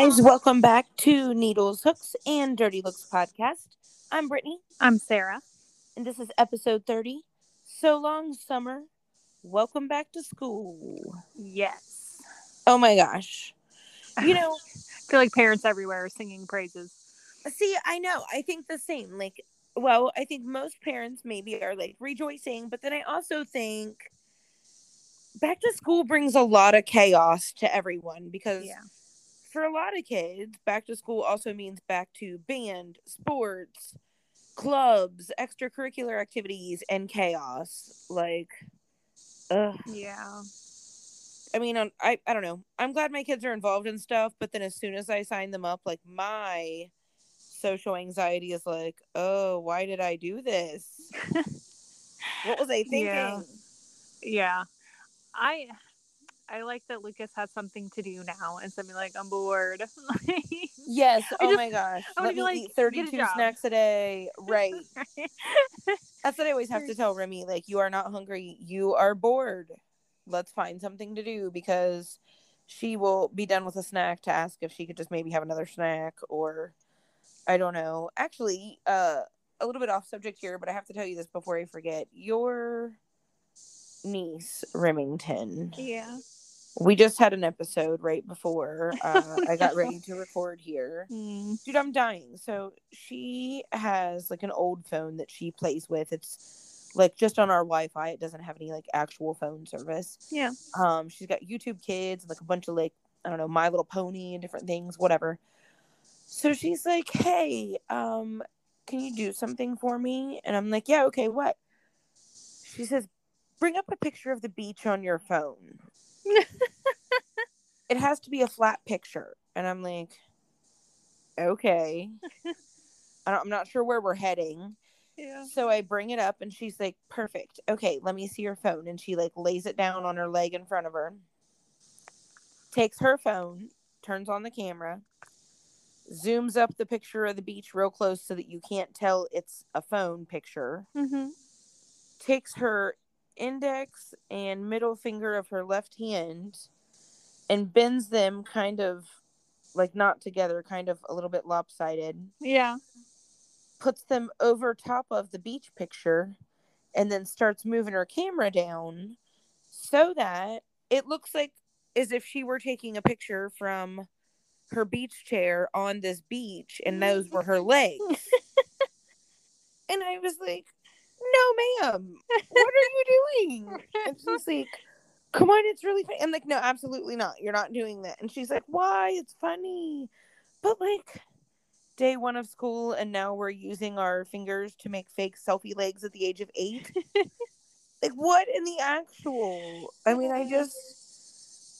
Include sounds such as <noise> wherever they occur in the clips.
guys, welcome back to Needles, Hooks, and Dirty Looks podcast. I'm Brittany, I'm Sarah. and this is episode 30. So long, summer. Welcome back to school. Yes. Oh my gosh. You know, <laughs> I feel like parents everywhere are singing praises. see, I know, I think the same. Like, well, I think most parents maybe are like rejoicing, but then I also think back to school brings a lot of chaos to everyone because Yeah. For a lot of kids, back to school also means back to band, sports, clubs, extracurricular activities, and chaos. Like, ugh. Yeah. I mean, I I don't know. I'm glad my kids are involved in stuff, but then as soon as I sign them up, like my social anxiety is like, oh, why did I do this? <laughs> What was I thinking? Yeah. Yeah. I I like that Lucas has something to do now and so I'm like, I'm bored. <laughs> Yes. I Oh just- my gosh. I wanna Let be me like, eat get a 32 snacks a day. <laughs> Right. That's what I always have to tell Remy. Like, you are not hungry. You are bored. Let's find something to do because she will be done with a snack to ask if she could just maybe have another snack or I don't know. Actually, uh, a little bit off subject here, but I have to tell you this before I forget. Your niece, Remington, yeah. We just had an episode right before uh, I got ready to record here. Mm. dude i'm dying. So she has like an old phone that she plays with. It's like just on our wi-fi. It doesn't have any like actual phone service. Yeah. um she's got youtube kids and like a bunch of like i don't know my little pony and different things whatever. So she's like hey um can you do something for me? And i'm like yeah okay what? She says bring up a picture of the beach on your phone it has to be a flat picture. And i'm like okay. <laughs> I i'm not sure where we're heading. Yeah. so i bring it up and she's like perfect. Okay let me see your phone. And she like lays it down on her leg in front of her. Takes her phone turns on the camera zooms up the picture of the beach real close so that you can't tell it's a phone picture. Mm-hmm. takes her index and middle finger of her left hand and bends them kind of like not together, kind of a little bit lopsided, Yeah. puts them over top of the beach picture, and then starts moving her camera down so that it looks like as if she were taking a picture from her beach chair on this beach and those were her <laughs> legs. and I was like, no, ma'am, what are you doing? And she's like, come on, it's really funny. I'm like, no, absolutely not. You're not doing that. And she's like, why? It's funny. But like, day one of school, and now we're using our fingers to make fake selfie legs at the age of eight. <laughs> like, what in the actual? I mean, I just.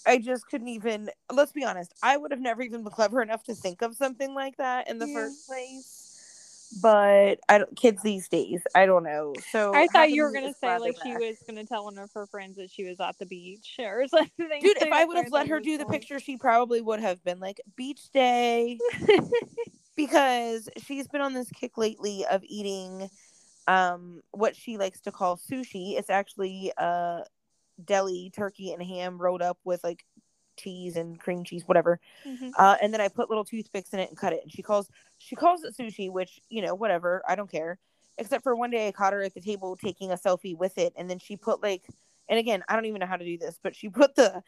I just couldn't even. Let's be honest. I would have never even been clever enough to think of something like that in the Yeah. first place. But I don't. Kids these days, I don't know. So I thought you were gonna say lather like she was gonna tell one of her friends that she was at the beach or <laughs> something. Dude, if I would have let her do the funny. picture, she probably would have been like beach day <laughs> because she's been on this kick lately of eating um what she likes to call sushi. It's actually uh deli turkey and ham rolled up with like cheese and cream cheese, whatever. Mhm. Uh, and then I put little toothpicks in it and cut it. And she calls she calls it sushi, which you know whatever. I don't care. Except for one day I caught her at the table taking a selfie with it, and then she put like, and again I don't even know how to do this, but she put the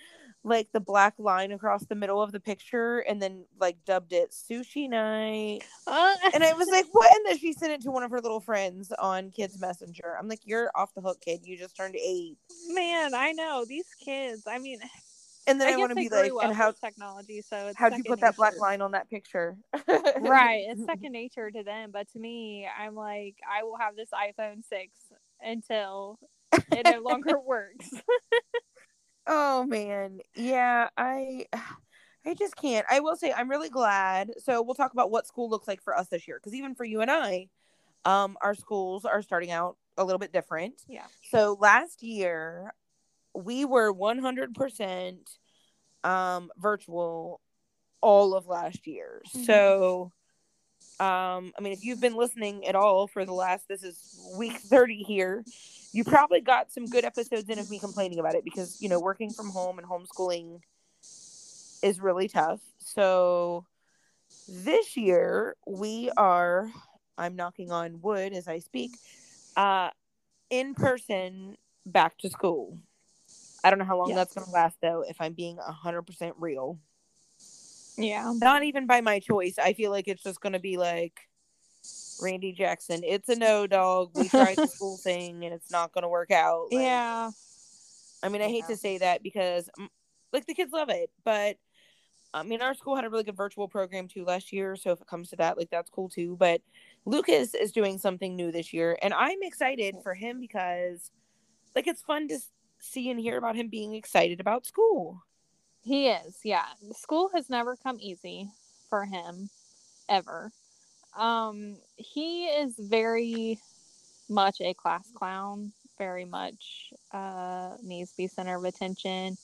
like the black line across the middle of the picture, and then like dubbed it sushi night. Uh, And I was like, <laughs> what? And then she sent it to one of her little friends on Kids Messenger. I'm like, you're off the hook, kid. You just turned eight. man, I know these kids. I mean, And then I, I, want to be like, and how technology, so how'd you put that black line on that picture? <laughs> right, it's <laughs> second nature to them, but to me, I'm like, I will have this iPhone six until it no longer <laughs> works. Oh man, yeah, I <sighs> I just can't. I will say I'm really glad. So we'll talk about what school looks like for us this year because even for you and I, um our schools are starting out a little bit different. Yeah. So last year we were 100% um virtual all of last year. Mhm. So um I mean if you've been listening at all for the last this is week 30 here, you probably got some good episodes in of me complaining about it because, you know, working from home and homeschooling is really tough. so this year we are I'm knocking on wood as I speak, uh in person back to school. I don't know how long Yes. that's going to last though if I'm being 100% real. Yeah. Not even by my choice. I feel like it's just going to be like Randy Jackson. It's a no dog. We tried the <laughs> school thing and it's not going to work out. Like, Yeah. I mean, I hate to say that because mm, like the kids love it, but I mean, our school had a really good virtual program too last year. So if it comes to that, like that's cool too. But Lucas is doing something new this year, and I'm excited for him because like it's fun to see and hear about him being excited about school. He is, yeah. School has never come easy for him ever. Um, he is very much a class clown, very much uh needs to be center of attention,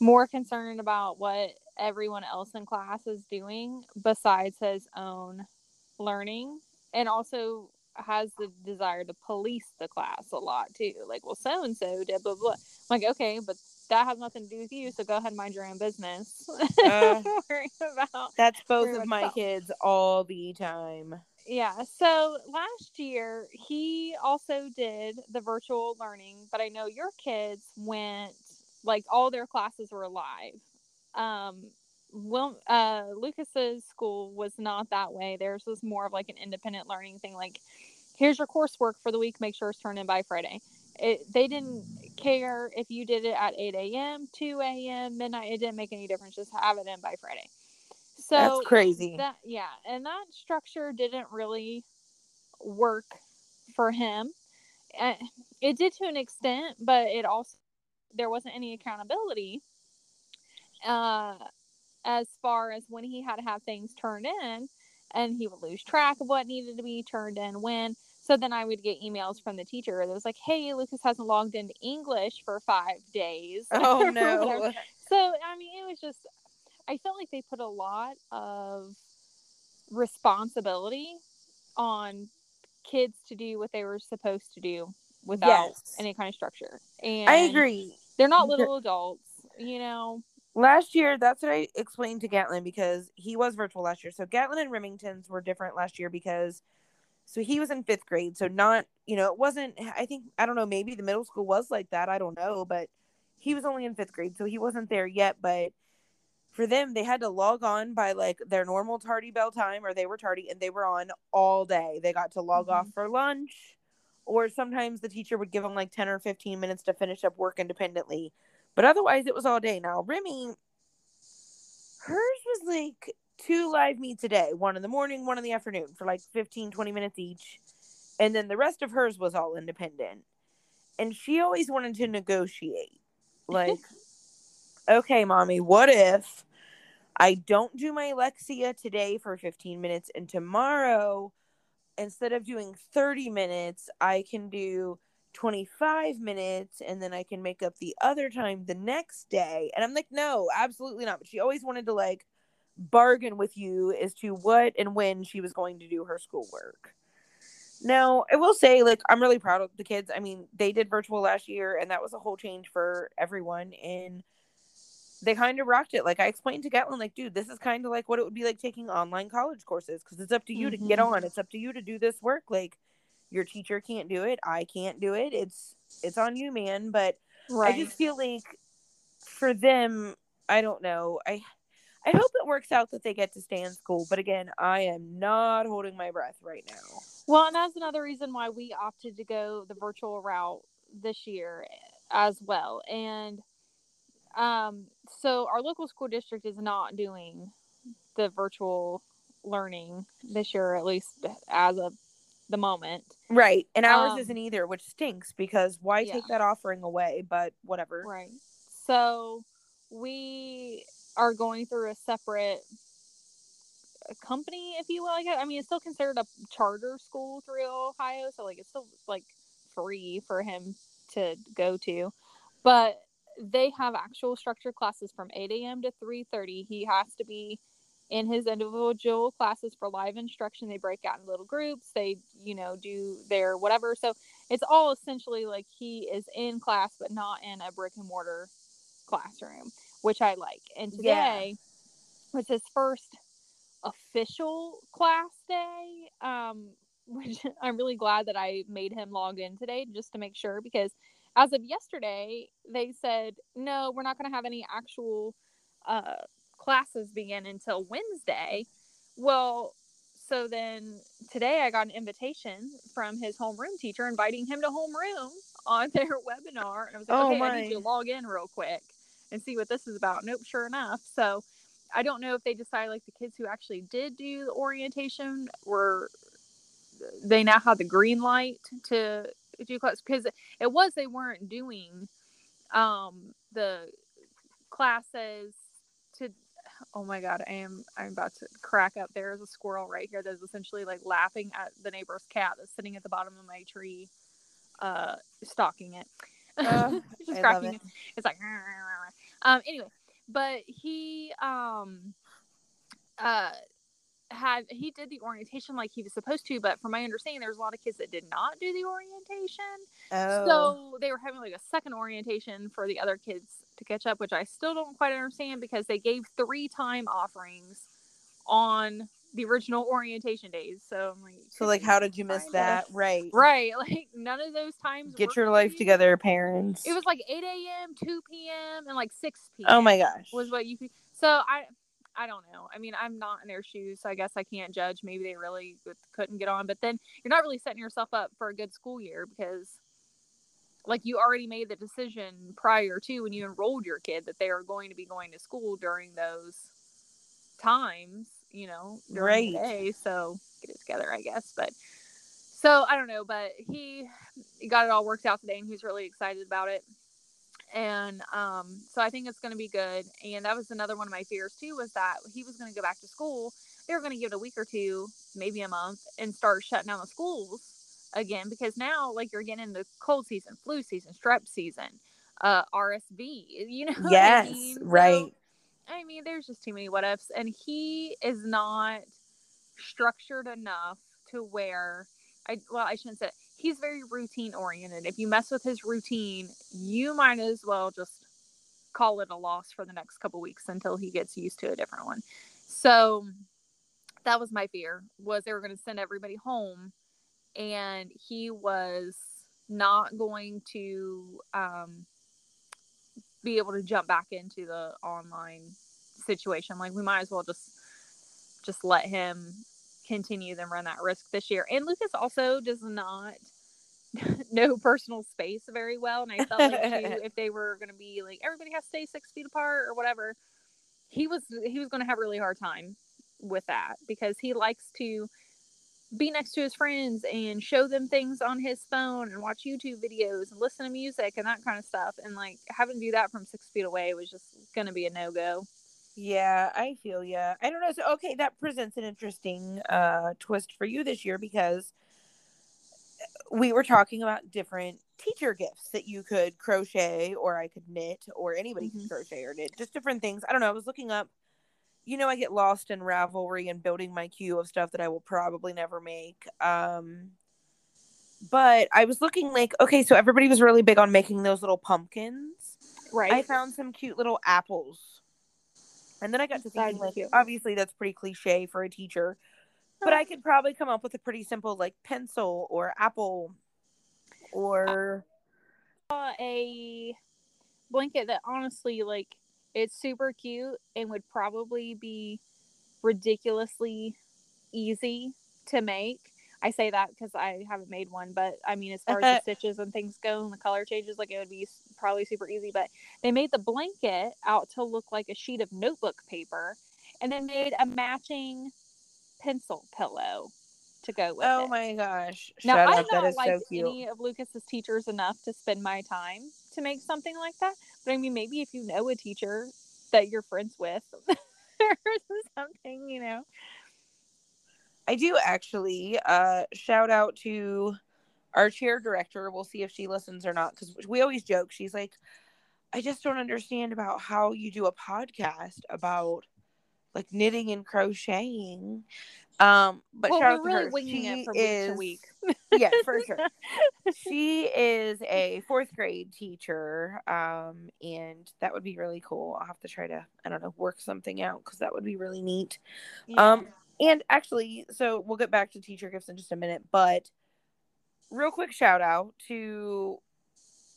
more concerned about what everyone else in class is doing besides his own learning and also has the desire to police the class a lot too. Like, well, so and so did blah blah. Like, okay, but that has nothing to do with you. So go ahead and mind your own business. <laughs> Uh, Worry about That's both of my kids all the time. yeah. So last year he also did the virtual learning, but I know your kids went like all their classes were live. Um, well, uh, Lucas's school was not that way. Theirs was more of like an independent learning thing. Like, here's your coursework for the week. Make sure it's turned in by Friday. It, they didn't care if you did it at 8 a.m., 2 a.m., midnight. It didn't make any difference. Just have it in by Friday. So That's crazy. that yeah, and that structure didn't really work for him. Uh, It did to an extent, but it also there wasn't any accountability uh, as far as when he had to have things turned in, and he would lose track of what needed to be turned in when. So then I would get emails from the teacher that was like, "Hey, Lucas hasn't logged into English for five days." <laughs> oh no. So I mean, it was just I felt like they put a lot of responsibility on kids to do what they were supposed to do without Yes. any kind of structure. And I agree. They're not little adults, you know. Last year, that's what I explained to Gatlin because he was virtual last year. So Gatlin and Remington's were different last year because so he was in fifth grade. So not, you know, it wasn't I think I don't know, maybe the middle school was like that. I don't know, but he was only in fifth grade, so he wasn't there yet. But for them, they had to log on by like their normal tardy bell time or they were tardy and they were on all day. They got to log off mm-hmm. for lunch or sometimes the teacher would give them like 10 or 15 minutes to finish up work independently. But otherwise, it was all day. Now, Remy, hers was like two live meets a day one in the morning, one in the afternoon for like 15, 20 minutes each. And then the rest of hers was all independent. And she always wanted to negotiate. <laughs> Like, okay, mommy, what if I don't do my Lexia today for 15 minutes and tomorrow, instead of doing 30 minutes, I can do 25 minutes and then I can make up the other time the next day. And I'm like, no, absolutely not. But she always wanted to like bargain with you as to what and when she was going to do her schoolwork. Now, I will say, like, I'm really proud of the kids. I mean, they did virtual last year, and that was a whole change for everyone. And they kind of rocked it. Like, I explained to Gatlin, like, dude, this is kind of like what it would be like taking online college courses because it's up to you to get Mhm. on. It's up to you to do this work. Like, your teacher can't do it. I can't do it. It's it's on you, man. But Right. I just feel like for them, I don't know. I I hope it works out that they get to stay in school. But again, I am not holding my breath right now. Well, and that's another reason why we opted to go the virtual route this year as well. And um, so our local school district is not doing the virtual learning this year, at least as of the moment. Right. And ours Um, isn't either, which stinks because why yeah. take that offering away? But whatever. Right. So we are going through a separate company, if you will. Like, I mean, it's still considered a charter school through Ohio, so like it's still like free for him to go to, but they have actual structured classes from 8 a.m. to 3:30. He has to be in his individual classes for live instruction. They break out in little groups. They, you know, do their whatever. So it's all essentially like he is in class, but not in a brick and mortar classroom, which I like. And Yeah. today was his first official class day. Um, <laughs> which I'm really glad that I made him log in today just to make sure because as of yesterday, they said, no, we're not going to have any actual uh, classes begin until Wednesday. Well, so then today I got an invitation from his homeroom teacher inviting him to homeroom on <laughs> their webinar. And I was like, oh okay, my. I need you to log in real quick and see what this is about. Nope, sure enough. So I don't know if they decided like the kids who actually did do the orientation were they now have the green light to do class because it was they weren't doing um the classes to oh my god i am i'm about to crack up there's a squirrel right here that's essentially like laughing at the neighbor's cat that's sitting at the bottom of my tree uh stalking it uh, <laughs> just cracking it. it's like um anyway but he um uh had he did the orientation like he was supposed to, but from my understanding, there's a lot of kids that did not do the orientation. Oh. So they were having like a second orientation for the other kids to catch up, which I still don't quite understand because they gave three time offerings on the original orientation days. So I'm like, so like, how did you miss that? Right, right. <laughs> Like none of those times. Get your life you. together, parents. It was like 8 a.m., 2 p.m., and like 6 p.m. Oh my gosh, was what you. So I I don't know. I mean, I'm not in their shoes, so I guess I can't judge. Maybe they really couldn't get on, but then you're not really setting yourself up for a good school year because, like, you already made the decision prior to when you enrolled your kid that they are going to be going to school during those times, you know, during right. the day. So get it together, I guess. But so I don't know, but he got it all worked out today, and he was really excited about it and um, so I think it's going to be good. And that was another one of my fears too was that he was going to go back to school. They were going to give it a week or two, maybe a month, and start shutting down the schools again because now, like, you're getting the cold season, flu season, strep season, uh, RSV. <laughs> You know? Yes, I mean? right. I mean, there's just too many what ifs, and he is not structured enough to where I well, I shouldn't say he's very routine oriented. If you mess with his routine, you might as well just call it a loss for the next couple weeks until he gets used to a different one. So that was my fear was they were going to send everybody home and he was not going to um, be able to jump back into the online situation like we might as well just just let him continue them run that risk this year. And Lucas also does not <laughs> know personal space very well. And I felt like too, <laughs> if they were going to be like everybody has to stay six feet apart or whatever, he was he was going to have a really hard time with that because he likes to be next to his friends and show them things on his phone and watch YouTube videos and listen to music and that kind of stuff. And like having to do that from six feet away was just going to be a no go. Yeah, I feel yeah. I don't know. So okay, that presents an interesting uh twist for you this year because we were talking about different teacher gifts that you could crochet or I could knit or anybody mm-hmm. can crochet or knit. Just different things. I don't know. I was looking up you know, I get lost in Ravelry and building my queue of stuff that I will probably never make. Um but I was looking like, okay, so everybody was really big on making those little pumpkins. Right. I found some cute little apples and then I got to thinking, like, obviously that's pretty cliche for a teacher, but I could probably come up with a pretty simple like pencil or apple or uh, a blanket that honestly like it's super cute and would probably be ridiculously easy to make I say that because I haven't made one, but I mean, as far as the <laughs> stitches and things go and the color changes, like it would be probably super easy. But they made the blanket out to look like a sheet of notebook paper, and then made a matching pencil pillow to go with oh it. my gosh! Now Shut I don't like so any of Lucas's teachers enough to spend my time to make something like that. But I mean, maybe if you know a teacher that you're friends with, <laughs> or something, you know. I do actually. Uh, shout out to our chair director. We'll see if she listens or not because we always joke. She's like, I just don't understand about how you do a podcast about like knitting and crocheting. Um, but well, shout we're out to really her. winging She it from is, week to <laughs> week. yeah, for sure. <laughs> she is a fourth grade teacher, um, and that would be really cool. I'll have to try to, I don't know, work something out because that would be really neat. Yeah. Um, and actually, so we'll get back to teacher gifts in just a minute, but real quick shout out to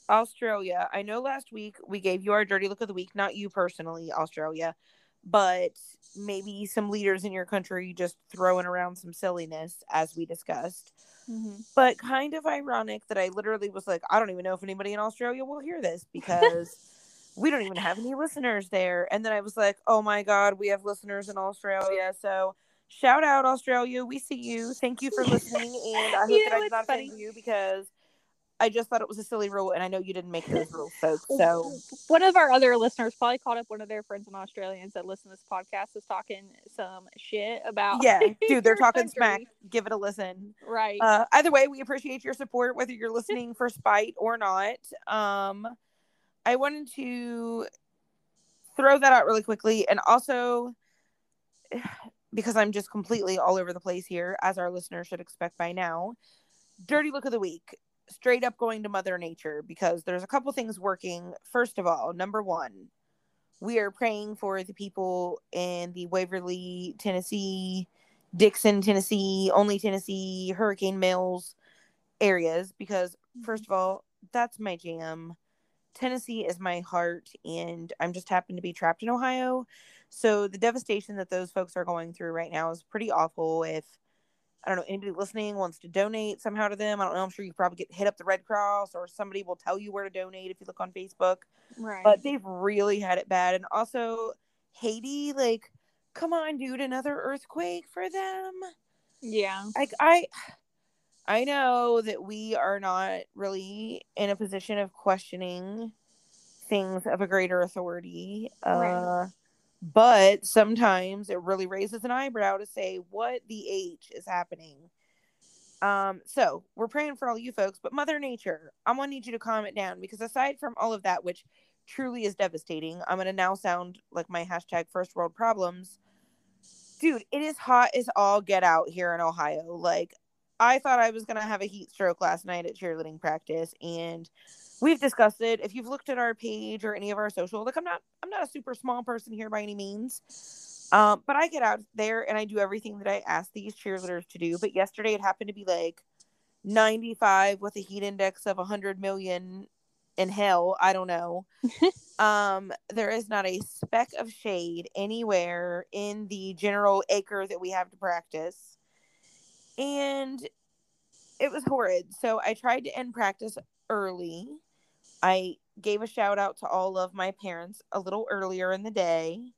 Australia. I know last week we gave you our dirty look of the week, not you personally, Australia, but maybe some leaders in your country just throwing around some silliness as we discussed. Mhm. But kind of ironic that I literally was like, I don't even know if anybody in Australia will hear this because we don't even have any listeners there. And then I was like, oh my God, we have listeners in Australia. So shout out, Australia. We see you. Thank you for listening. And I hope You that I did not offend you because I just thought it was a silly rule. And I know you didn't make those rules, folks. So one of our other listeners probably called up one of their friends in Australia and said, "Listen, to this podcast is talking some shit about." yeah, <laughs> dude, they're talking country." smack. Give it a listen. Right. uh, either way we appreciate your support whether you're listening for spite or not um i wanted to throw that out really quickly and also <sighs> because i'm just completely all over the place here as our listeners should expect by now dirty look of the week straight up going to mother nature because there's a couple things working first of all number one we are praying for the people in the waverly tennessee Dickson, Tennessee, only Tennessee, Hurricane Mills areas because mm-hmm. first of all, that's my jam. Tennessee is my heart and I'm just happen to be trapped in Ohio. So the devastation that those folks are going through right now is pretty awful. If I don't know anybody listening wants to donate somehow to them, I don't know. I'm sure you probably get hit up the Red Cross or somebody will tell you where to donate if you look on Facebook right. but they've really had it bad and also haiti like come on dude another earthquake for them yeah. like i i know that we are not really in a position of questioning things of a greater authority uh Right. But sometimes it really raises an eyebrow to say what the h is happening. Um so we're praying for all you folks but mother nature i'm gonna need you to calm it down because aside from all of that which truly is devastating i'm gonna now sound like my hashtag first world problems. Dude it is hot as all get out here in ohio. Like i thought i was gonna have a heat stroke last night at cheerleading practice and we've discussed it if you've looked at our page or any of our social like i'm not i'm not a super small person here by any means um, but I get out there and I do everything that I ask these cheerleaders to do. But yesterday it happened to be like 95 with a heat index of 100 million in hell. I don't know. <laughs> um, there is not a speck of shade anywhere in the general acre that we have to practice. And it was horrid. So I tried to end practice early. I gave a shout out to all of my parents a little earlier in the day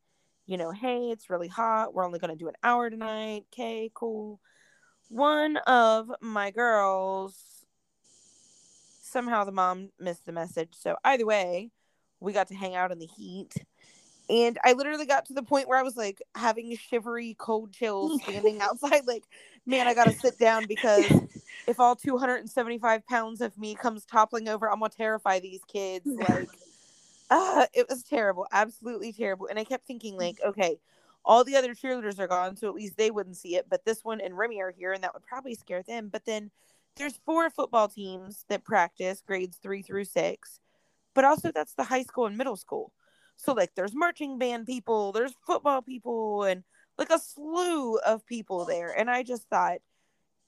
you know, hey, it's really hot. We're only going to do an hour tonight. Okay, cool. One of my girls, somehow the mom missed the message. So, either way, we got to hang out in the heat. And I literally got to the point where I was like having shivery cold chills <laughs> standing outside. Like, man, I got to sit down because if all 275 pounds of me comes toppling over, I'm going to terrify these kids. <laughs> Like, uh, it was terrible, absolutely terrible. And I kept thinking, like, okay, all the other cheerleaders are gone, so at least they wouldn't see it. But this one and Remy are here, and that would probably scare them. But then there's four football teams that practice grades three through six, but also that's the high school and middle school. So like, there's marching band people, there's football people, and like a slew of people there. And I just thought,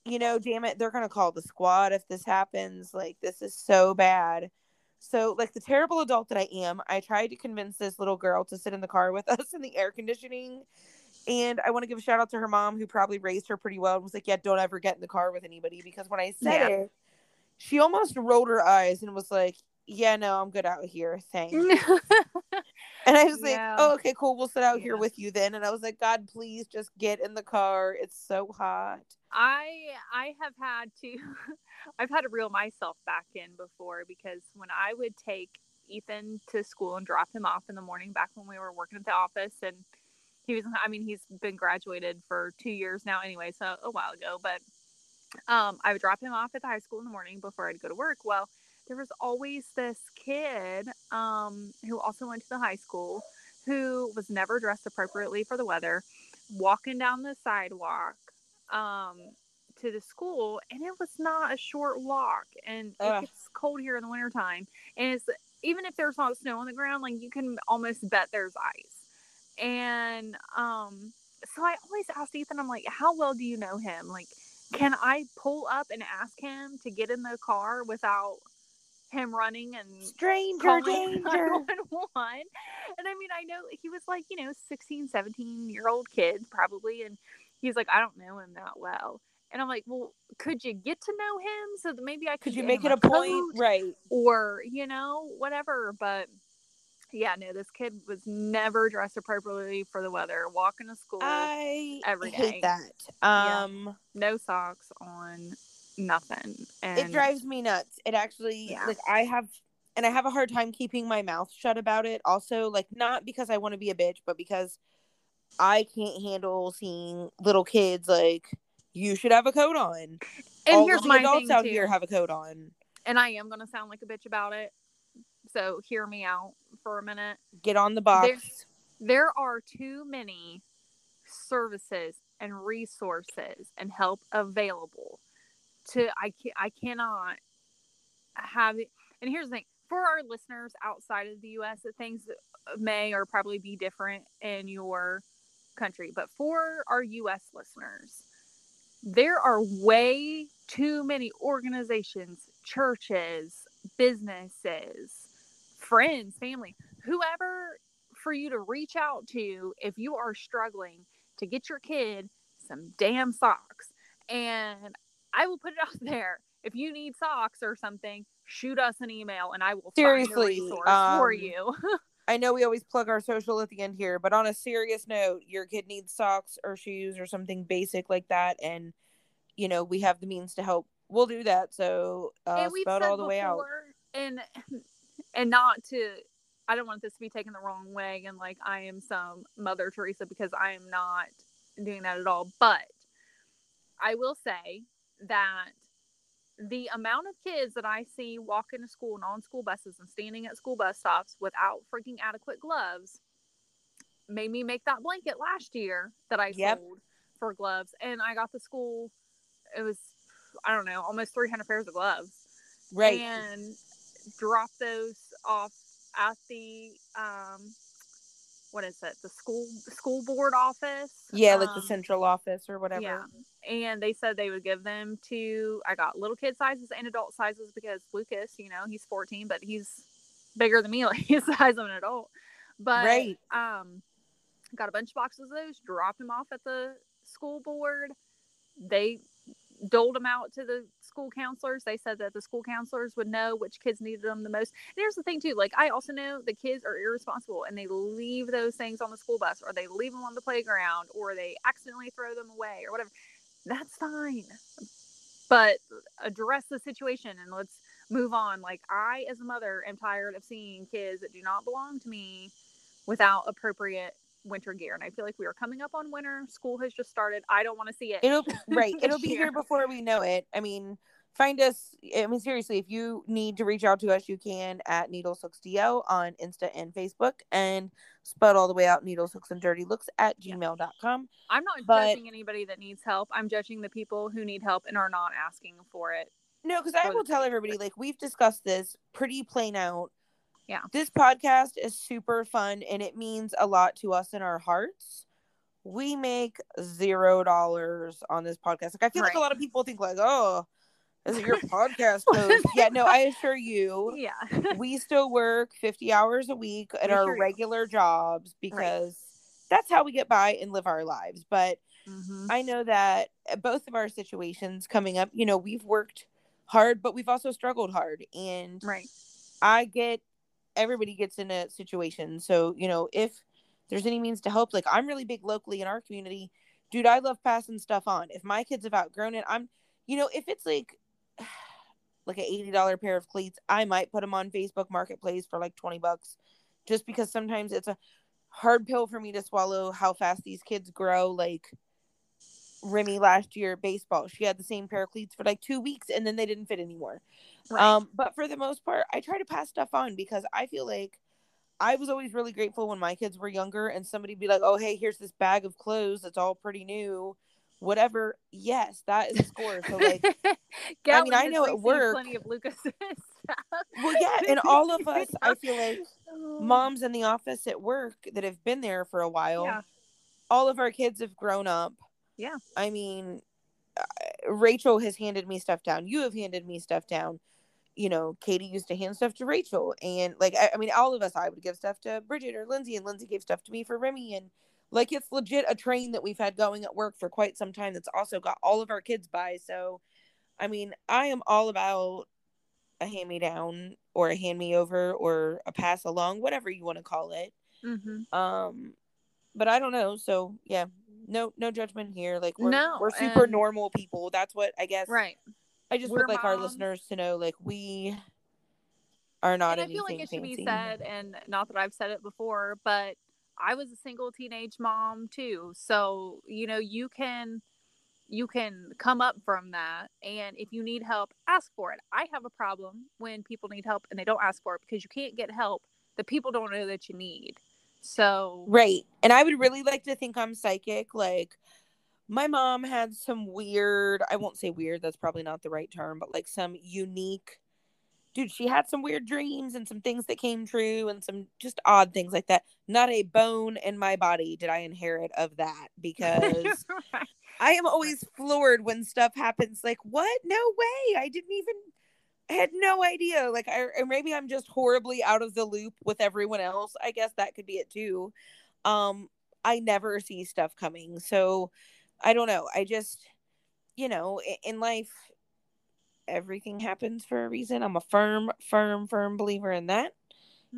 you know, damn it, they're gonna call the squad if this happens. Like, this is so bad. So, like the terrible adult that I am, I tried to convince this little girl to sit in the car with <laughs> us in the air conditioning. And I want to give a shout out to her mom, who probably raised her pretty well and was like, Yeah, don't ever get in the car with anybody. Because when I said Yeah. it, she almost rolled her eyes and was like, Yeah, no, I'm good out here. Thanks. <laughs> And I was like, Yeah. Oh, okay, cool. We'll sit out here with you then. And I was like, God, please just get in the car. It's so hot. I I have had to <laughs> I've had to reel myself back in before because when I would take Ethan to school and drop him off in the morning back when we were working at the office and he was I mean he's been graduated for 2 years now anyway so a while ago but um I would drop him off at the high school in the morning before I'd go to work well there was always this kid um who also went to the high school who was never dressed appropriately for the weather walking down the sidewalk um to the school and it was not a short walk and Ugh. it gets cold here in the wintertime and it's even if there's not snow on the ground like you can almost bet there's ice and um so i always asked ethan i'm like how well do you know him like can i pull up and ask him to get in the car without him running and Stranger <laughs> danger. 911. And I mean, I know he was like, you know, 16, 17 year old kid probably. And he's like, I don't know him that well. And I'm like, well, could you get to know him so that maybe I could, Could you make it a point? Right. or, you know, whatever. But yeah, no, this kid was never dressed appropriately for the weather, walking to school, I every hate day. that. Yeah. Um no socks on, nothing. And it drives me nuts. It actually Yeah. like I have and I have a hard time keeping my mouth shut about it. Also, like not because I want to be a bitch, but because I can't handle seeing little kids like you should have a coat on. and All here's my adults thing out too. here have a coat on. and I am gonna sound like a bitch about it. So hear me out for a minute. Get on the box. There are too many services and resources and help available to I can I cannot have it. And here's the thing for our listeners outside of the US, things uh, may or probably be different in your country, but for our US listeners, there are way too many organizations, churches, businesses, friends, family, whoever for you to reach out to if you are struggling to get your kid some damn socks. And I will put it <laughs> out there. If you need socks or something, shoot us an email and I will Seriously, resource for um, you. <laughs> I know we always plug our social at the end here, but on a serious note, your kid needs socks or shoes or something basic like that, and you know we have the means to help. We'll do that. So uh, and we've spout said all the way out. and <laughs> and not to I don't want this to be taken the wrong way and like I am some Mother Teresa because I am not doing that at all. But I will say that the amount of kids that I see walking to school and on school buses and standing at school bus stops without freaking adequate gloves made me make that blanket last year that I Yep. sold for gloves. And I got the school, it was, I don't know, almost 300 pairs of gloves Right. and drop those off at the um what is it? The school school board office? Yeah, like the Um, central office or whatever. yeah. And they said they would give them to i got little kid sizes and adult sizes because lucas you know he's 14 but he's bigger than me <laughs> like he's the size of an adult. But Right. um got a bunch of boxes of those dropped them off at the school board. They doled them out to the school counselors. They said that the school counselors would know which kids needed them the most. And here's the thing too like i also know the kids are irresponsible and they leave those things on the school bus or they leave them on the playground or they accidentally throw them away or whatever. That's fine but address the situation and let's move on. Like i as a mother am tired of seeing kids that do not belong to me without appropriate winter gear and i feel like we are coming up on winter school has just started i don't want to see it It'll right. <laughs> It'll be here before we know it. I mean, find us. I mean, seriously, if you need to reach out to us, you can at NeedlesHooksDL on Insta and Facebook, and spelled all the way out Needlesooks and Dirty Looks at gmail.com. i'm not but- judging anybody that needs help i'm judging the people who need help and are not asking for it No, because I will tell everybody, like we've discussed this pretty plain out. Yeah. This podcast is super fun and it means a lot to us in our hearts. We make zero dollars on this podcast. Like I feel like a lot of people think like, oh, is it your <laughs> podcast host? <laughs> yeah, no, I assure you, yeah we still work 50 hours a week at We our sure regular jobs because that's how we get by and live our lives. But Mhm. I know that both of our situations coming up, you know, we've worked hard, but we've also struggled hard. And right I get everybody gets in a situation. So, you know, if there's any means to help, like I'm really big locally in our community, dude, I love passing stuff on. If my kids have outgrown it, I'm, you know, if it's like, <sighs> like an $80 pair of cleats, I might put them on Facebook Marketplace for like 20 bucks just because sometimes it's a hard pill for me to swallow how fast these kids grow. Like, Remy last year baseball. She had the same pair of cleats for like two weeks and then they didn't fit anymore. right Um, but for the most part, I try to pass stuff on because I feel like I was always really grateful when my kids were younger and somebody be like, "Oh, hey, here's this bag of clothes that's all pretty new. whatever. Yes, that is a score. So like <laughs> Gatlin mean, I know it works. Plenty of Lucas <laughs> well yeah, and <laughs> all of us I feel like Oh. moms in the office at work that have been there for a while. Yeah. All of our kids have grown up. Yeah. I mean, uh, Rachel has handed me stuff down. You have handed me stuff down. You know, Katie used to hand stuff to Rachel, and like I, I mean, all of us. I would give stuff to Bridget or Lindsay, and Lindsay gave stuff to me for Remy, and like it's legit a train that we've had going at work for quite some time. That's also got all of our kids by. So, I mean, I am all about a hand me down or a hand me over or a pass along, whatever you want to call it. Mhm. Um, but I don't know. So yeah, no no judgment here. Like we're No, we're super normal people. That's what I guess. Right. I just We're would like our listeners to know, like we are not and I feel like it should fancy. be said, and not that I've said it before, but I was a single teenage mom too. So you know, you can you can come up from that, and if you need help, ask for it. I have a problem when people need help and they don't ask for it because you can't get help that people don't know that you need. So Right. And I would really like to think I'm psychic. Like my mom had some weird, I won't say weird, that's probably not the right term, but like some unique dude, she had some weird dreams and some things that came true and some just odd things like that. Not a bone in my body did I inherit of that because <laughs> I am always floored when stuff happens. Like, what? No way. I didn't even I had no idea. Like I or maybe I'm just horribly out of the loop with everyone else. I guess that could be it too. Um I never see stuff coming. So I don't know. I just you know, in life everything happens for a reason. I'm a firm firm firm believer in that.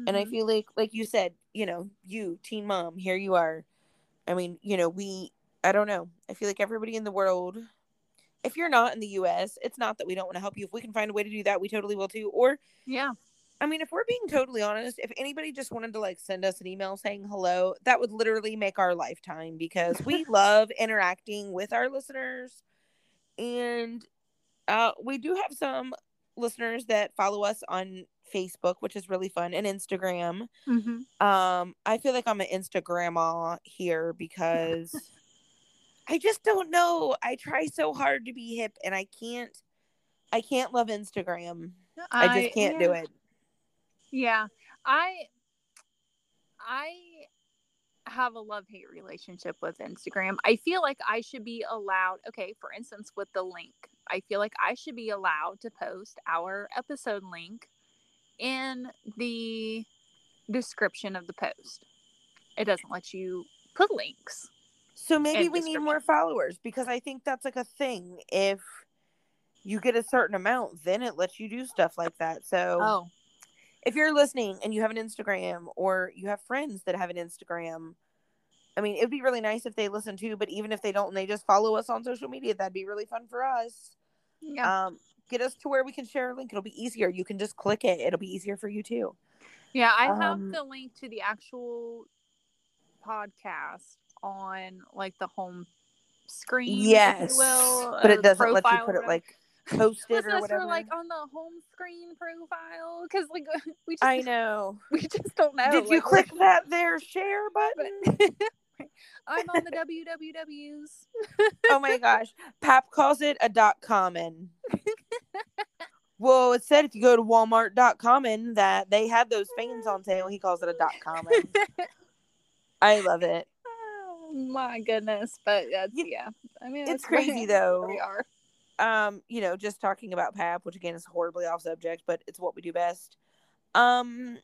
And I Mhm. feel like like you said, you know, you teen mom, here you are. I mean, you know, we I don't know. I feel like everybody in the world if you're not in the US, it's not that we don't want to help you. If we can find a way to do that, we totally will too. Or yeah. I mean, if we're being totally honest, if anybody just wanted to like send us an email saying hello, that would literally make our lifetime because we <laughs> love interacting with our listeners. And uh, we do have some listeners that follow us on Facebook, which is really fun, and Instagram. Mm-hmm. Um, I feel like I'm an Instagramma here <laughs> because I just don't know. I try so hard to be hip and I can't I can't love Instagram. I just can't do it. Yeah, I I have a love hate relationship with Instagram. I feel like I should be allowed. Okay, for instance, with the link, I feel like I should be allowed to post our episode link in the description of the post. It doesn't let you put links. So maybe we need more followers because I think that's like a thing. If you get a certain amount, then it lets you do stuff like that. So Oh, if you're listening and you have an Instagram or you have friends that have an Instagram, I mean, it'd be really nice if they listen too, but even if they don't and they just follow us on social media, that'd be really fun for us. yeah. Um, get us to where we can share a link. It'll be easier. You can just click it. It'll be easier for you too. Yeah, I have Um, the link to the actual podcast on like the home screen. Yes, will, but it doesn't let you put it like <laughs> posted or whatever. like on the home screen profile because like <laughs> we just I know. <laughs> we just don't know. Did you like, we're- click that there share button? I'm on the WWWs. oh my gosh. Pap calls it a dot common. well, it said if you go to walmart.com and that they had those fans on sale. He calls it a dot common. I love it. My goodness! But that's yeah. I mean, it's where- crazy, <laughs> though. where We are. Um, you know, just talking about Pap, which again is horribly off subject, but it's what we do best. Um,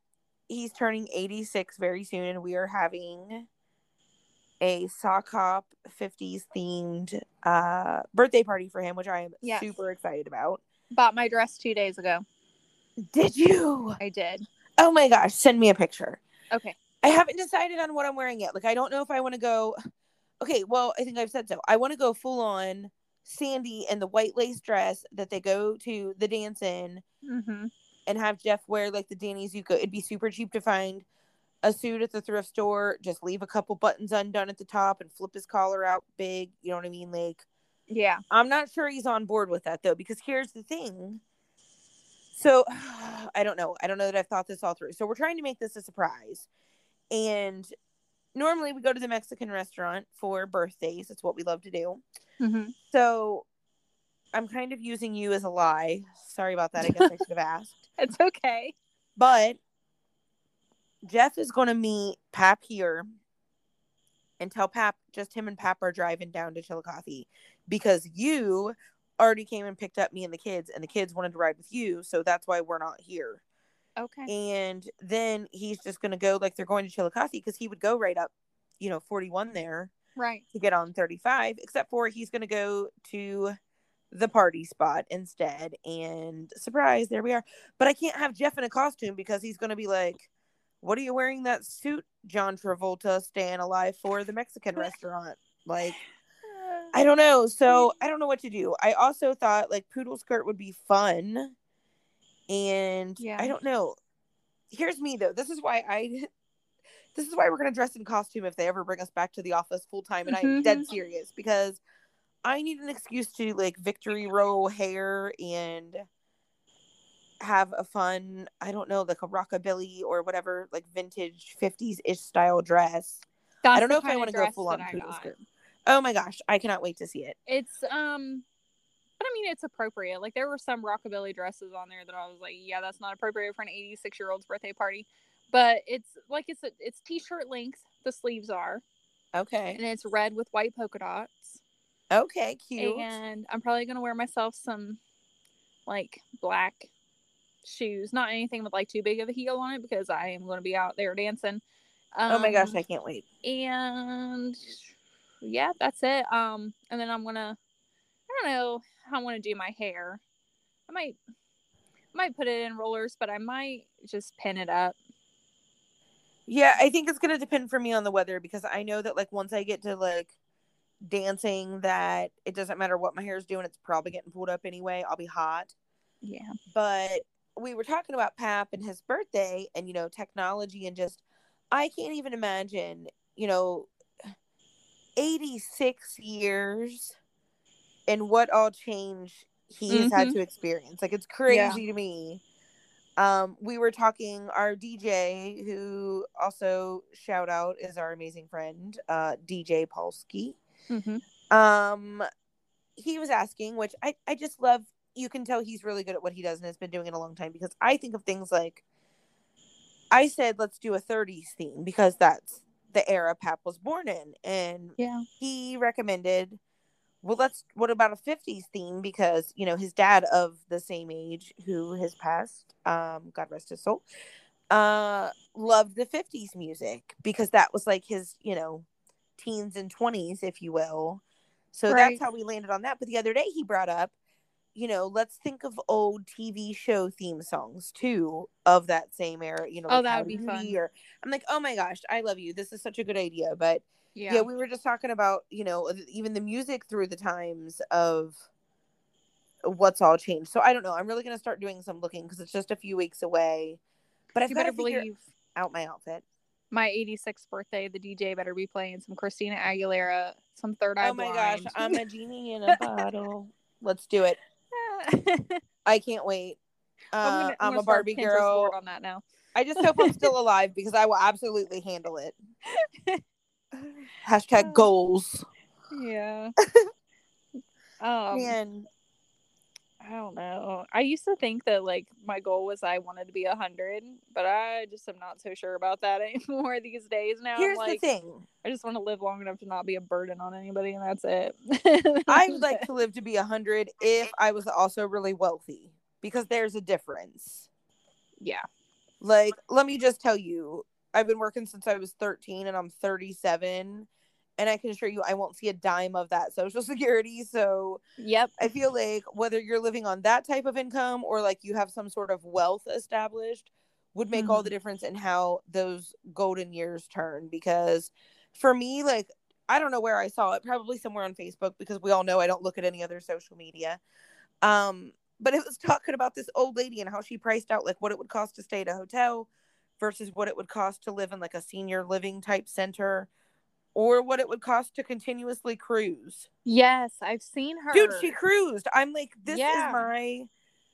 he's turning 86 very soon, and we are having a sock hop 50s themed uh birthday party for him, which I am Yes. super excited about. Bought my dress two days ago. Did you? I did. Oh my gosh, send me a picture. Okay. I haven't decided on what I'm wearing yet. Like I don't know if I want to go Okay, well, I think I've said so. I want to go full on Sandy in the white lace dress that they go to the dance in Mm-hmm. and have Jeff wear like the Danny Zuko. It'd be super cheap to find a suit at the thrift store, just leave a couple buttons undone at the top and flip his collar out big. You know what I mean? Like Yeah. I'm not sure he's on board with that though, because here's the thing. So <sighs> I don't know. I don't know that I've thought this all through. So we're trying to make this a surprise. And normally we go to the Mexican restaurant for birthdays. It's what we love to do. Mm-hmm. So I'm kind of using you as a lie. Sorry about that. I guess I should have <laughs> asked. It's okay. But Jeff is going to meet Pap here and tell Pap just him and Pap are driving down to Chillicothe because you already came and picked up me and the kids, and the kids wanted to ride with you. So that's why we're not here. Okay. And then he's just going to go like they're going to Chillicothe because he would go right up, you know, 41 there Right. to get on 35, except for he's going to go to the party spot instead. And surprise, there we are. But I can't have Jeff in a costume because he's going to be like, What are you wearing that suit, John Travolta, staying alive for the Mexican restaurant? Like, <sighs> I don't know. So I don't know what to do. I also thought like poodle skirt would be fun. And Yeah. I don't know. Here's me though. This is why I <laughs> this is why we're gonna dress in costume if they ever bring us back to the office full time. And I'm dead Mhm. serious because I need an excuse to like victory roll hair and have a fun, I don't know, like a rockabilly or whatever, like vintage 50s ish style dress. That's I don't know if I want to go full on poodle skirt. Oh my gosh, I cannot wait to see it. It's um but I mean it's appropriate. Like there were some rockabilly dresses on there that I was like, yeah, that's not appropriate for an 86 year old's birthday party. But it's like it's a, it's t-shirt length. The sleeves are, Okay. and it's red with white polka dots. Okay, cute. And I'm probably gonna wear myself some like black shoes. Not anything with like too big of a heel on it because I am gonna be out there dancing. oh my gosh, Um, I can't wait. and yeah, that's it. Um, and then I'm gonna, I don't know I want to do my hair. I might, might put it in rollers, but I might just pin it up. Yeah, I think it's gonna depend for me on the weather because I know that like once I get to like dancing that it doesn't matter what my hair is doing, it's probably getting pulled up anyway. I'll be hot. Yeah. But we were talking about Pap and his birthday and you know, technology and just I can't even imagine, you know, 86 years and what all change he has had to experience. Like it's crazy to me. Um, we were talking our DJ, who also shout out is our amazing friend, uh, DJ Polsky. Mm-hmm. Um, he was asking, which I I just love. You can tell he's really good at what he does and has been doing it a long time because I think of things like. I said let's do a 30s theme because that's the era Pap was born in, and Yeah. he recommended well let's what about a 50s theme? Because you know his dad of the same age who has passed um god rest his soul uh loved the 50s music because that was like his you know teens and 20s if you will. So Right. that's how we landed on that. But the other day he brought up you know let's think of old tv show theme songs too of that same era you know Oh, like that would be fun. or i'm like oh my gosh i love you. This is such a good idea. But Yeah. yeah. we were just talking about you know even the music through the times of what's all changed. So i don't know. I'm really going to start doing some looking because it's just a few weeks away. But i've you got to better believe out my outfit. My 86th birthday, the DJ better be playing some Christina Aguilera, some Third Eye oh my gosh i'm a <laughs> genie in a bottle. Let's do it <laughs> i can't wait. Uh, I'm, gonna, I'm, a barbie girl. on that now. i just hope i'm still <laughs> alive because i will absolutely handle it. <laughs> Hashtag goals. Yeah. um, man I don't know. I used to think that like my goal was I wanted to be a hundred, but I just am not so sure about that <laughs> anymore these days. Now here's like, the thing I just want to live long enough to not be a burden on anybody, and that's it. I would like <laughs> to live to be a hundred if I was also really wealthy, because there's a difference. yeah, Like, let me just tell you, I've been working since I was 13 and I'm 37, and I can assure you I won't see a dime of that social <laughs> security. So yep, I feel like whether you're living on that type of income or like you have some sort of wealth established would make all the difference in how those golden years turn. Because for me, like, I don't know where I saw it, probably somewhere on Facebook because we all know I don't look at any other social media. Um, but it was <laughs> talking about this old lady and how she priced out like what it would cost to stay at a hotel versus what it would cost to live in like a senior living type center or what it would cost to continuously cruise. yes, I've seen her. Dude, she cruised. I'm like, this Yeah. is my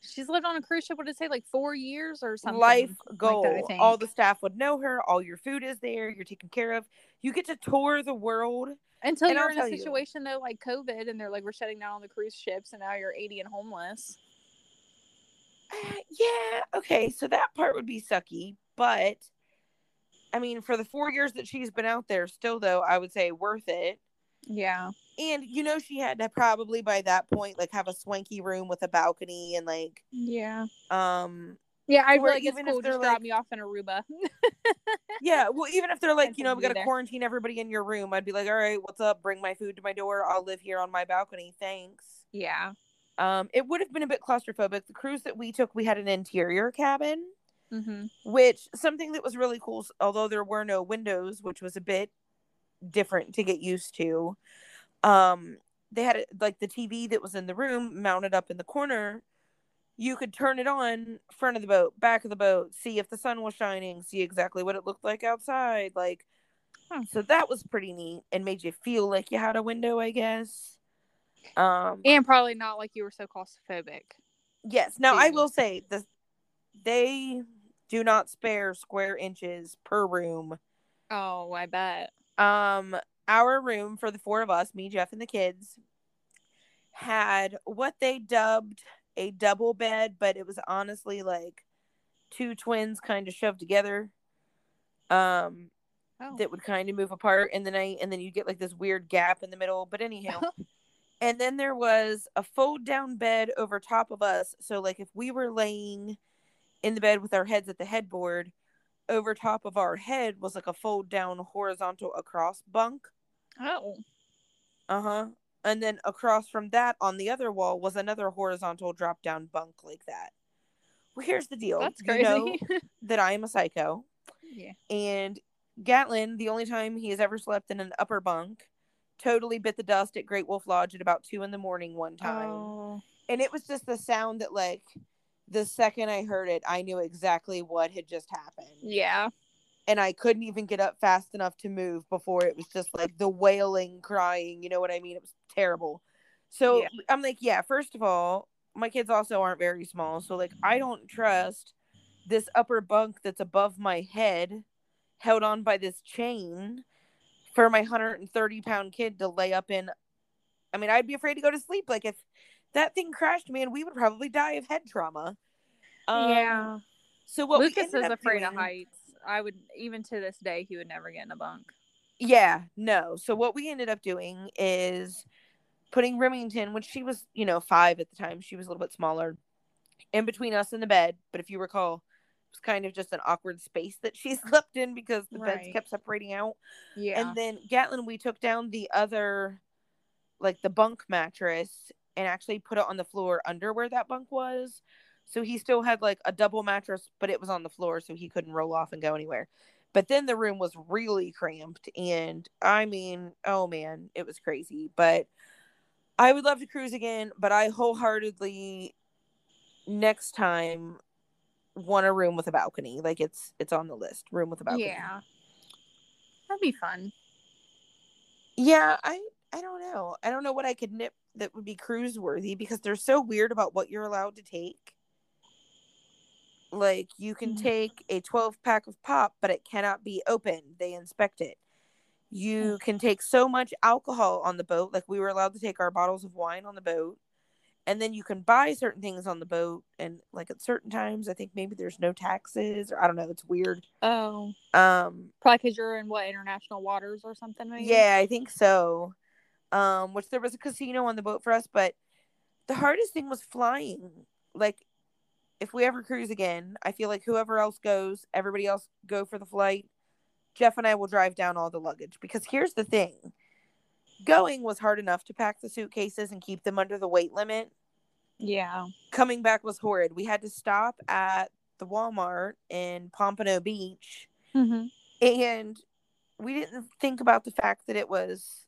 She's lived on a cruise ship. What did it say? Like four years or something. life like goal. that, I think. all the staff would know her. All your food is there. You're taken care of. You get to tour the world. Until and you're I'll in a tell you- situation though, like COVID, and they're like, we're shutting down all the cruise ships, and now you're 80 and homeless. Uh, yeah, okay, so that part would be sucky, but I mean, for the four years that she's been out there, still though, I would say worth it. Yeah. And you know, she had to probably by that point like have a swanky room with a balcony and like, Yeah. um, Yeah, I Or like even if cool. they're Just drop like- me off in Aruba. <laughs> yeah. Well, even if they're like, you know, we got to quarantine everybody in your room, I'd be like, all right, what's up? Bring my food to my door. I'll live here on my balcony. Thanks. yeah. Um, it would have been a bit claustrophobic. The cruise that we took, we had an interior cabin. Mm-hmm. which something that was really cool although there were no windows which was a bit different to get used to um they had like the tv that was in the room mounted up in the corner you could turn it on front of the boat back of the boat see if the sun was shining see exactly what it looked like outside like Huh. so that was pretty neat and made you feel like you had a window i guess um And probably not like you were so claustrophobic. yes now i will say the they do not spare square inches per room Oh, I bet. um our room for the four of us me jeff and the kids had what they dubbed a double bed but it was honestly like two twins kind of shoved together um Oh. that would kind of move apart in the night and then you get like this weird gap in the middle but anyhow <laughs> and then there was a fold down bed over top of us so like if we were laying in the bed with our heads at the headboard over top of our head was like a fold down horizontal across bunk oh. uh-huh and then across from that on the other wall was another horizontal drop down bunk like that well here's the deal That's You crazy. know <laughs> that i am a psycho yeah. and Gatlin, the only time he has ever slept in an upper bunk, totally bit the dust at Great Wolf Lodge at about two in the morning one time. Oh. And it was just the sound that, like, the second I heard it, I knew exactly what had just happened. Yeah. And I couldn't even get up fast enough to move before it was just like the wailing, crying. You know what I mean? It was terrible. So Yeah. I'm like, yeah, first of all, my kids also aren't very small. So, like, I don't trust this upper bunk that's above my head held on by this chain for my 130 pound kid to lay up in i mean i'd be afraid to go to sleep like if that thing crashed man we would probably die of head trauma Um, yeah. so what Lucas is afraid of heights. I would even to this day he would never get in a bunk. yeah no so what we ended up doing is putting remington which she was you know five at the time she was a little bit smaller in between us and the bed but if you recall it was kind of just an awkward space that she <laughs> slept in because the beds kept separating out Yeah. And then Gatlin, we took down the other, like the bunk mattress, and actually put it on the floor under where that bunk was. So he still had like a double mattress, but it was on the floor, so he couldn't roll off and go anywhere. But then the room was really cramped, and I mean, oh man, it was crazy. But I would love to cruise again, but I wholeheartedly next time want a room with a balcony. Like it's it's on the list. Room with a balcony. yeah. That'd be fun. Yeah, I I don't know. I don't know what I could nip that would be cruise worthy because they're so weird about what you're allowed to take. Like you can Mhm. take a 12 pack of pop, but it cannot be open. They inspect it. You can take so much alcohol on the boat, like we were allowed to take our bottles of wine on the boat. And then you can buy certain things on the boat and like at certain times I think maybe there's no taxes or I don't know, it's weird. Oh. Um Probably because you're in what international waters or something. Maybe. Yeah, I think so. Um, which there was a casino on the boat for us, but the hardest thing was flying. Like, if we ever cruise again, I feel like whoever else goes, everybody else go for the flight. Jeff and I will drive down all the luggage because here's the thing: going was hard enough to pack the suitcases and keep them under the weight limit. Yeah. Coming back was horrid. We had to stop at the Walmart in Pompano Beach Mm-hmm. and we didn't think about the fact that it was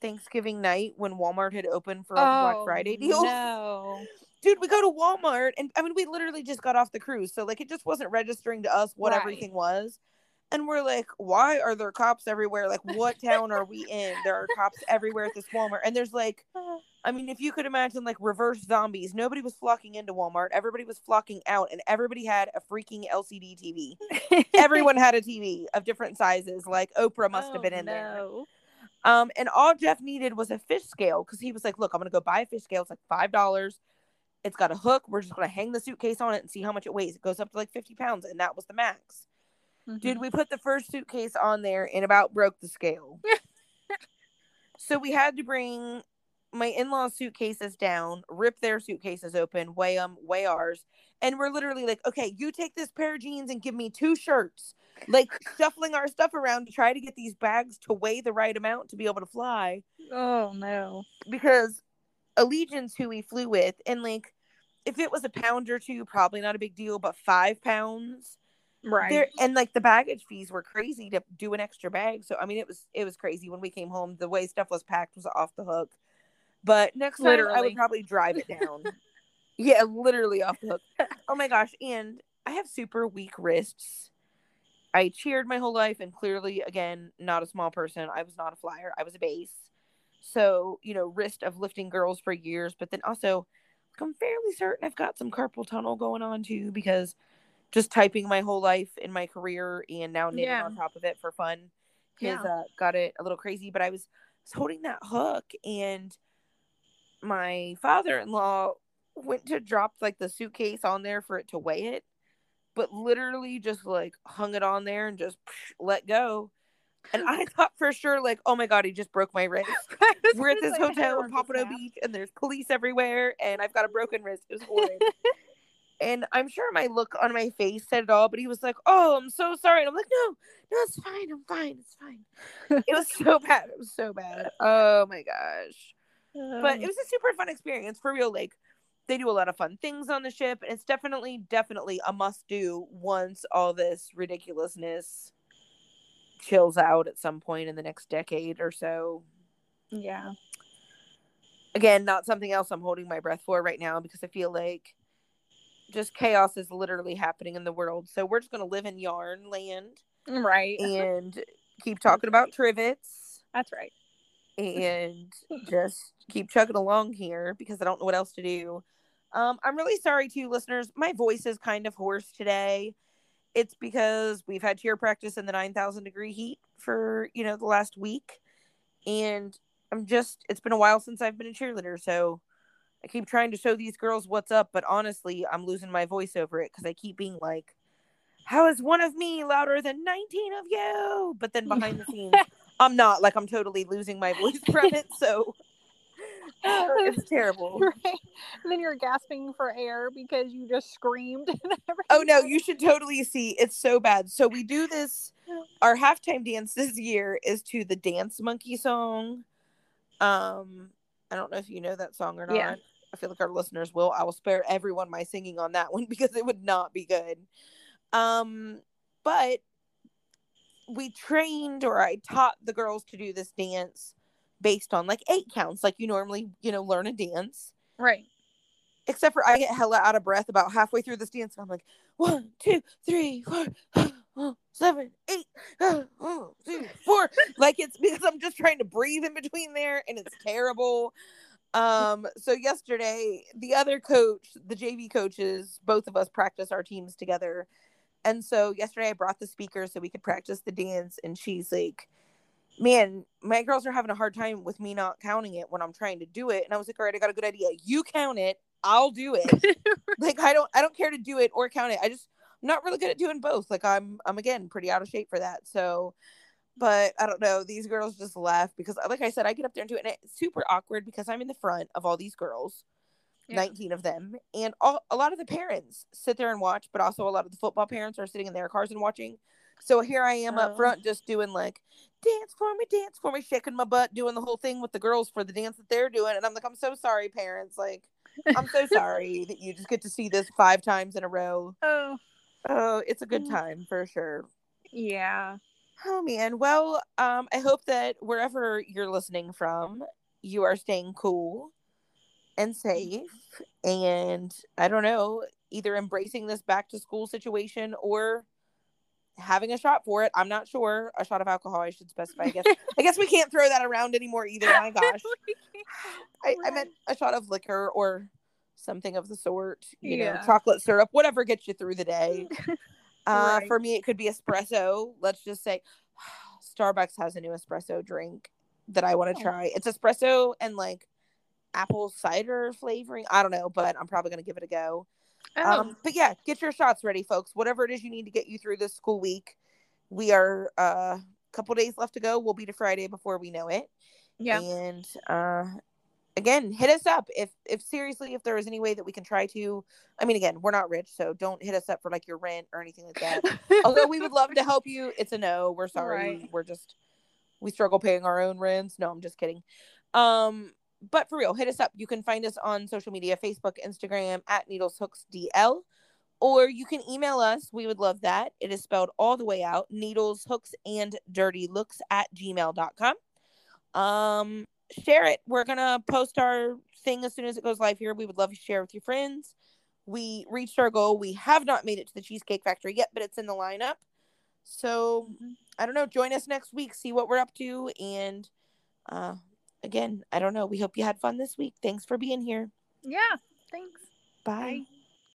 Thanksgiving night when Walmart had opened for all the Black Friday oh, deals. No. <laughs> Dude, we go to Walmart and I mean we literally just got off the cruise, so like it just wasn't registering to us what Right. everything was. And we're like, why are there cops everywhere? Like, what town are we in? There are cops everywhere at this Walmart. And there's like, <sighs> I mean, if you could imagine like reverse zombies, nobody was flocking into Walmart. Everybody was flocking out, and everybody had a freaking LCD TV. <laughs> Everyone had a TV of different sizes. Like Oprah must have oh, been Oh, in there. Um, and all Jeff needed was a fish scale because he was like, "Look, I'm gonna go buy a fish scale. It's like five dollars. It's got a hook. We're just gonna hang the suitcase on it and see how much it weighs. It goes up to like 50 pounds, and that was the max." Dude, Mhm. we put the first suitcase on there and about broke the scale. <laughs> so we had to bring my in-laws suitcases down, rip their suitcases open, weigh them, weigh ours, and we're literally like, okay, you take this pair of jeans and give me two shirts, like shuffling our stuff around to try to get these bags to weigh the right amount to be able to fly Oh no. because Allegiant, who we flew with, and like if it was a pound or two, probably not a big deal, but five pounds Right. there and like the baggage fees were crazy to do an extra bag so i mean it was it was crazy when we came home the way stuff was packed was off the hook but next time i would probably drive it down <laughs> yeah literally off the hook <laughs> oh my gosh and i have super weak wrists i cheered my whole life and clearly again not a small person i was not a flyer i was a base so you know wrist of lifting girls for years but then also i'm fairly certain i've got some carpal tunnel going on too because just typing my whole life in my career and now knitting Yeah. on top of it for fun has Yeah. uh, got it a little crazy. But I was, was holding that hook and my father-in-law went to drop like the suitcase on there for it to weigh it, but literally just like hung it on there and just let go. And I <laughs> thought for sure, like, oh my god, he just broke my wrist. <laughs> We're at this say, hotel in Pompano. Beach, and there's police everywhere, and I've got a broken wrist. It was horrid. <laughs> and I'm sure my look on my face said it all, but he was like, "Oh, I'm so sorry." And I'm like, "No, no, it's fine. I'm fine. It's fine." It was so bad. It was so bad. Oh my gosh! But Um, it was a super fun experience for real. Like, they do a lot of fun things on the ship, and it's definitely, definitely a must do once all this ridiculousness chills out at some point in the next decade or so yeah. again not something else i'm holding my breath for right now because i feel like just chaos is literally happening in the world so we're just going to live in yarn land Right. <laughs> and keep talking about trivets That's right. And just keep chugging along here because i don't know what else to do. Um, i'm really sorry to you listeners. My voice is kind of hoarse today. It's because we've had cheer practice in the 9000 degree heat for you know the last week. And i'm just it's been a while since i've been a cheerleader so i keep trying to show these girls what's up but honestly i'm losing my voice over it because i keep being like how is one of me louder than 19 of you? But then behind the <laughs> scenes i'm not like i'm totally losing my voice from it <laughs> so it's <laughs> terrible Right. And then you're gasping for air because you just screamed. <laughs> and Oh no, you should totally see. It's so bad. So we do this. Our halftime dance this year is to the Dance Monkey song. Um, I don't know if you know that song or not. Yeah. I feel like our listeners will. I will spare everyone my singing on that one because it would not be good. Um, but we trained or I taught the girls to do this dance based on like eight counts, like you normally, you know, learn a dance Right. except for I get hella out of breath about halfway through this dance, and I'm like, one, two, three, four, seven, eight, two, <laughs> four. Like it's because I'm just trying to breathe in between there, and it's terrible. Um, so yesterday, the other coach, the JV coaches, both of us practice our teams together. And so yesterday I brought the speaker so we could practice the dance, and she's like, Man, my girls are having a hard time with me not counting it when I'm trying to do it. And I was like, All right, I got a good idea. You count it, I'll do it <laughs> like I don't I don't care to do it or count it. I just I'm not really good at doing both. Like I'm I'm again pretty out of shape for that. So but I don't know. These girls just laugh because like I said, I get up there and do it and it's super awkward because I'm in the front of all these girls. Yeah. 19 of them and all a lot of the parents sit there and watch but also a lot of the football parents are sitting in their cars and watching so here i am Oh. up front just doing like dance for me dance for me shaking my butt doing the whole thing with the girls for the dance that they're doing and i'm like i'm so sorry parents like i'm so <laughs> sorry that you just get to see this five times in a row Oh, oh it's a good Mm. time for sure yeah. Oh man. Well, um, I hope that wherever you're listening from, you are staying cool and safe and I don't know, either embracing this back to school situation or having a shot for it. I'm not sure. A shot of alcohol, I should specify. I guess. <laughs> I guess we can't throw that around anymore either. My <laughs> gosh. I, I meant a shot of liquor or something of the sort. You know, chocolate syrup, whatever gets you through the day. <laughs> Uh, Right. For me, it could be espresso. Let's just say <sighs> Starbucks has a new espresso drink that I want to Oh. try. It's espresso and like apple cider flavoring. I don't know, but I'm probably going to give it a go. Oh, Um, but yeah, get your shots ready, folks. Whatever it is you need to get you through this school week. We are uh, a couple days left to go. We'll be to Friday before we know it. yeah. And uh, again, hit us up if if seriously if there is any way that we can try to. I mean, again, we're not rich, so don't hit us up for like your rent or anything like that. <laughs> Although we would love to help you, it's a no. We're sorry. Right. We're just we struggle paying our own rents. No, I'm just kidding. Um, but for real, hit us up. You can find us on social media, Facebook, Instagram at NeedlesHooksDL. Or you can email us. We would love that. It is spelled all the way out. Needles, hooks, and dirty looks at gmail.com. Um, share it. We're gonna post our thing as soon as it goes live here. We would love to share with your friends. We reached our goal. We have not made it to the Cheesecake Factory yet, but it's in the lineup. So Mhm. I don't know. Join us next week. See what we're up to. And uh, again, I don't know. We hope you had fun this week. Thanks for being here. Yeah. Thanks. Bye. Bye.